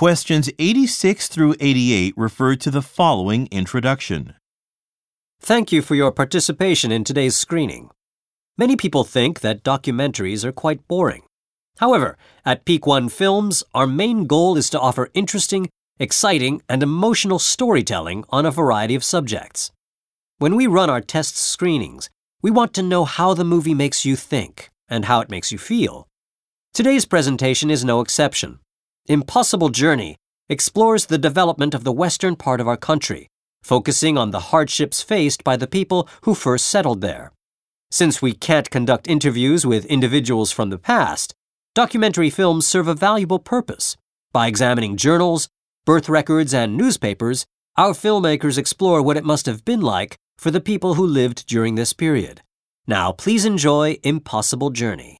Questions 86 through 88 refer to the following introduction. Thank you for your participation in today's screening. Many people think that documentaries are quite boring. However, at Peak One Films, our main goal is to offer interesting, exciting, and emotional storytelling on a variety of subjects. When we run our test screenings, we want to know how the movie makes you think and how it makes you feel. Today's presentation is no exception. Impossible Journey explores the development of the western part of our country, focusing on the hardships faced by the people who first settled there. Since we can't conduct interviews with individuals from the past, documentary films serve a valuable purpose. By examining journals, birth records, and newspapers, our filmmakers explore what it must have been like for the people who lived during this period. Now, please enjoy Impossible Journey.